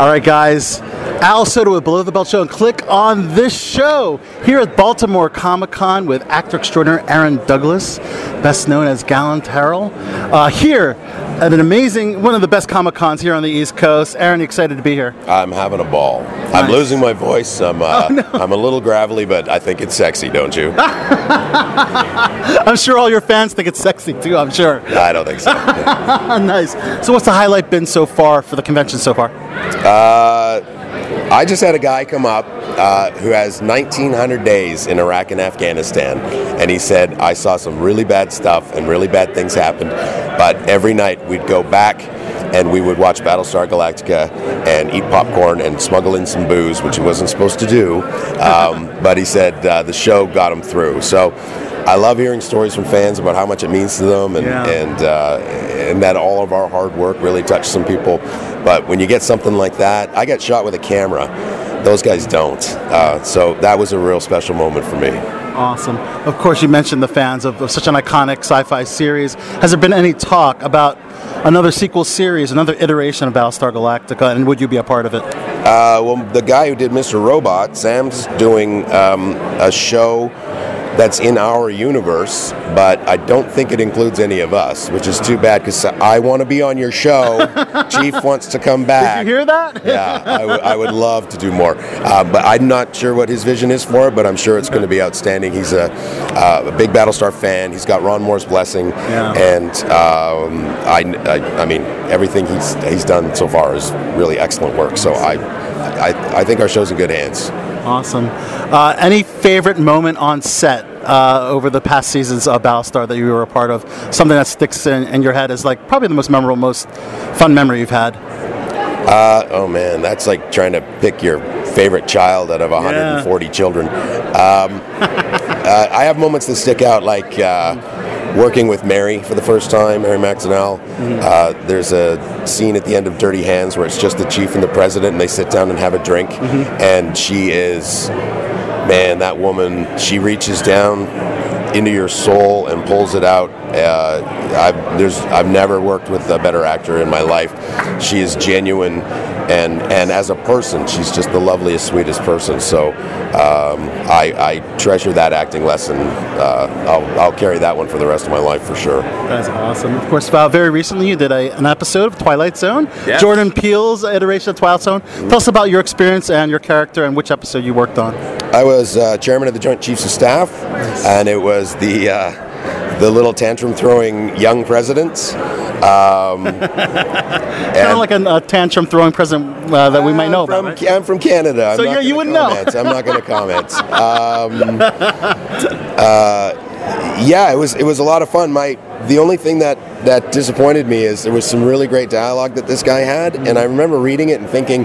All right, guys. Al Soto with Below the Belt Show, and click on this show here at Baltimore Comic Con with actor extraordinaire Aaron Douglas, best known as Galen Tyrol. Uh, here at an amazing, one of the best Comic Cons here on the East Coast. Aaron, you excited to be here? I'm having a ball. Nice. I'm losing my voice. I'm, uh, Oh, no. I'm a little gravelly, but I think it's sexy, don't you? I'm sure all your fans think it's sexy too. I'm sure. I don't think so. nice. So, what's the highlight been so far for the convention so far? I just had a guy come up uh, who has 1,900 days in Iraq and Afghanistan, and he said, I saw some really bad stuff and really bad things happened, but every night we'd go back and we would watch Battlestar Galactica and eat popcorn and smuggle in some booze, which he wasn't supposed to do. Um, but he said uh, the show got him through. So I love hearing stories from fans about how much it means to them and, Yeah. and, uh, and that all of our hard work really touched some people. But when you get something like that, I got shot with a camera. Those guys don't. Uh, so that was a real special moment for me. Awesome. Of course, you mentioned the fans of, of such an iconic sci-fi series. Has there been any talk about another sequel series, another iteration of Battlestar Galactica, and would you be a part of it? Uh, well, the guy who did Mr. Robot, Sam's doing um, a show that's in our universe, but I don't think it includes any of us, which is too bad because I want to be on your show. Chief wants to come back. Did you hear that? yeah, I, w- I would love to do more. Uh, but I'm not sure what his vision is for it, but I'm sure it's going to be outstanding. He's a, uh, a big Battlestar fan. He's got Ron Moore's blessing. Yeah. And um, I, I, I mean, everything he's, he's done so far is really excellent work. So I, I, I think our show's in good hands. Awesome. Uh, any favorite moment on set uh, over the past seasons of Battlestar that you were a part of? Something that sticks in, in your head is like probably the most memorable, most fun memory you've had. Uh, oh man, that's like trying to pick your favorite child out of 140 children. Um, uh, I have moments that stick out, like uh, working with Mary for the first time, Mary McDonnell. Uh, there's a scene at the end of Dirty Hands where it's just the chief and the president, and they sit down and have a drink, and she is, man, that woman. She reaches down into your soul and pulls it out. Uh, I've, there's, I've never worked with a better actor in my life. She is genuine, and and as a person, she's just the loveliest, sweetest person. So um, I, I treasure that acting lesson. Uh, I'll, I'll carry that one for the rest of my life for sure. That's awesome. Of course, uh, very recently you did a, an episode of Twilight Zone, Yeah. Jordan Peele's iteration of Twilight Zone. Tell us about your experience and your character and which episode you worked on. I was uh, chairman of the Joint Chiefs of Staff, and it was the uh, the little tantrum throwing young presidents. Um, Kind of like a, a tantrum throwing president uh, that we might know I'm about. from, right? I'm from Canada. I'm So not you- gonna wouldn't know. comment. I'm not going to comment. Um, uh, yeah, it was it was a lot of fun. My the only thing that that disappointed me is there was some really great dialogue that this guy had, and I remember reading it and thinking,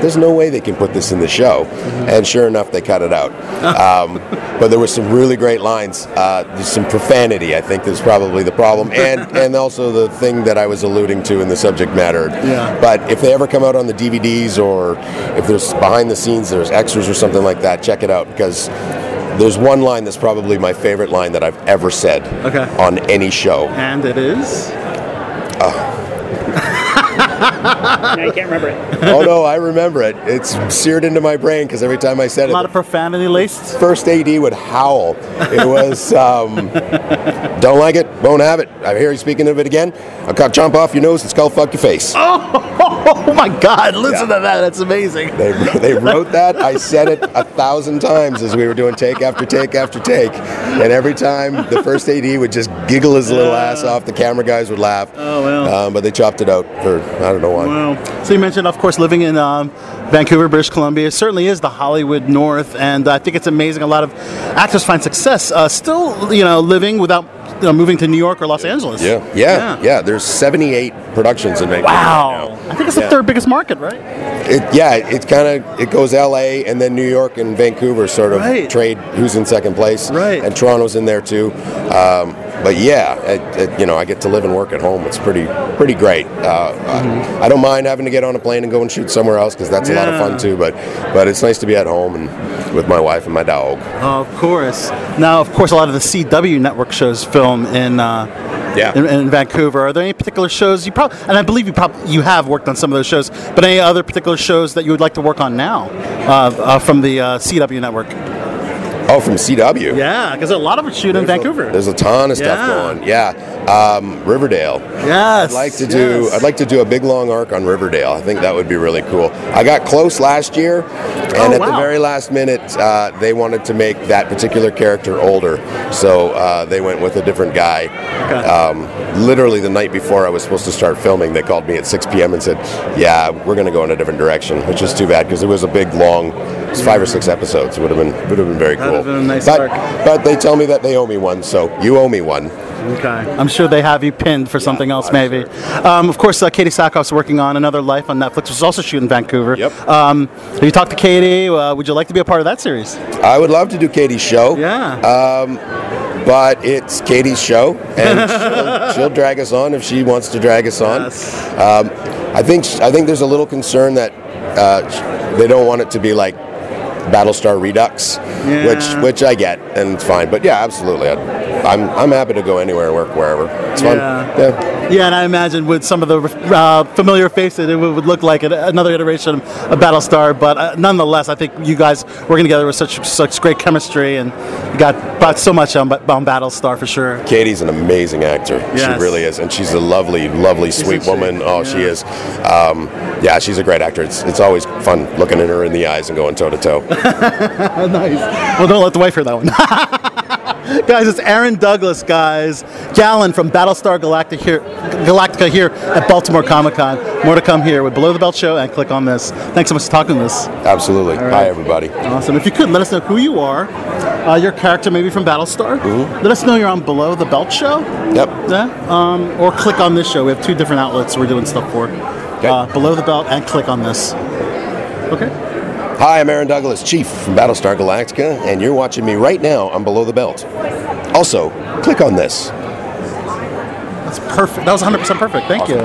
"There's no way they can put this in the show," Mm-hmm. and sure enough, they cut it out. um, but there was some really great lines. Uh, there's some profanity. I think is probably the problem, and and also the thing that I was alluding to in the subject matter. Yeah. But if they ever come out on the DVDs or if there's behind the scenes, there's extras or something like that, check it out because there's one line that's probably my favorite line that I've ever said Okay. on any show. And it is. Now you can't remember it. oh no, I remember it. It's seared into my brain because every time I said it, A it, lot of profanity laced. first AD would howl. It was, um, don't like it, won't have it. I hear you speaking of it again. I'll cut chomp off your nose and skull fuck your face. Oh my God! Listen Yeah. to that. That's amazing. They, they wrote that. I said it a thousand times as we were doing take after take after take. And every time the first AD would just giggle his little ass off, the camera guys would laugh. Oh, well. Um, but they chopped it out for, I don't know why. Wow. So you mentioned, of course, living in um, Vancouver, British Columbia. It certainly is the Hollywood North, and I think it's amazing. A lot of actors find success uh, still, you know, living without you know, moving to New York or Los Angeles. Yeah, yeah, yeah, There's 78 productions in Vancouver. Wow. right. I think it's the third biggest market, right? It, yeah, it kind of it goes L.A. and then New York and Vancouver sort of Right. trade who's in second place. Right. And Toronto's in there too. Um, but yeah, it, it, you know, I get to live and work at home. It's pretty pretty great. Uh, I, I don't mind having to get on a plane and go and shoot somewhere else because that's a lot of fun too. But but it's nice to be at home and with my wife and my dog. Of course. Now, of course, a lot of the CW network shows film in uh, Yeah. in, in Vancouver. Are there any particular shows you probably, and I believe you probably you have worked on some of those shows, but any other particular shows that you would like to work on now uh, uh, from the uh, CW network? Oh, from CW. Yeah, because a lot of it's shooting in There's a- Vancouver. there's a ton of stuff Yeah. going. Yeah, um, Riverdale. yes, I'd like to do. yes. I'd like to do a big long arc on Riverdale. I think that would be really cool. I got close last year, and Oh, at the very last minute, uh, they wanted to make that particular character older, so uh, they went with a different guy. Um, literally the night before I was supposed to start filming, they called me at 6 p.m. and said, "Yeah, we're going to go in a different direction," which is too bad because it was a big long. It was five or six episodes. It would have been would have been very That'd cool. been a nice but, but they tell me that they owe me one, so you owe me one. Okay. I'm sure they have you pinned for something else, I'm maybe. Um, of course, uh, Katee Sackhoff's working on Another Life on Netflix, which is also shooting in Vancouver. Yep. Um, have you talked to Katee? Uh, would you like to be a part of that series? I would love to do Katee's show. Yeah. but it's Katee's show, and she'll, she'll drag us on if she wants to drag us on. Yes. Um, I think I think there's a little concern that uh, they don't want it to be like Battlestar Redux, Yeah. which which I get, and it's fine. But yeah, absolutely, I'd, I'm I'm happy to go anywhere and work wherever. It's fun. Yeah. Yeah. Yeah, and I imagine with some of the uh, familiar faces, it would look like another iteration of Battlestar. But uh, nonetheless, I think you guys working together with such such great chemistry, and got brought so much on, on Battlestar for sure. Katee's an amazing actor. Yes. She really is, and she's a lovely, lovely, sweet woman. Oh, she is. Um, yeah, she's a great actor. It's, it's always fun looking at her in the eyes and going toe to toe. nice. Well, don't let the wife hear that one. guys, it's Aaron Douglas, guys. Galen from Battlestar Galactica here, Galactica here at Baltimore Comic Con. More to come here with Below the Belt Show and click on this. Thanks so much for talking to us. Absolutely. right. Hi, everybody. Awesome. If you could, let us know who you are, uh, your character maybe from Battlestar. Let us know you're on Below the Belt Show. Yep. Yeah. Um, or click on this show. We have two different outlets we're doing stuff for. Uh, below the Belt and click on this. Okay. Hi, I'm Aaron Douglas, Chief from Battlestar Galactica, and you're watching me right now on Below the Belt. Also, click on this. That's perfect. That was 100% perfect. Thank you.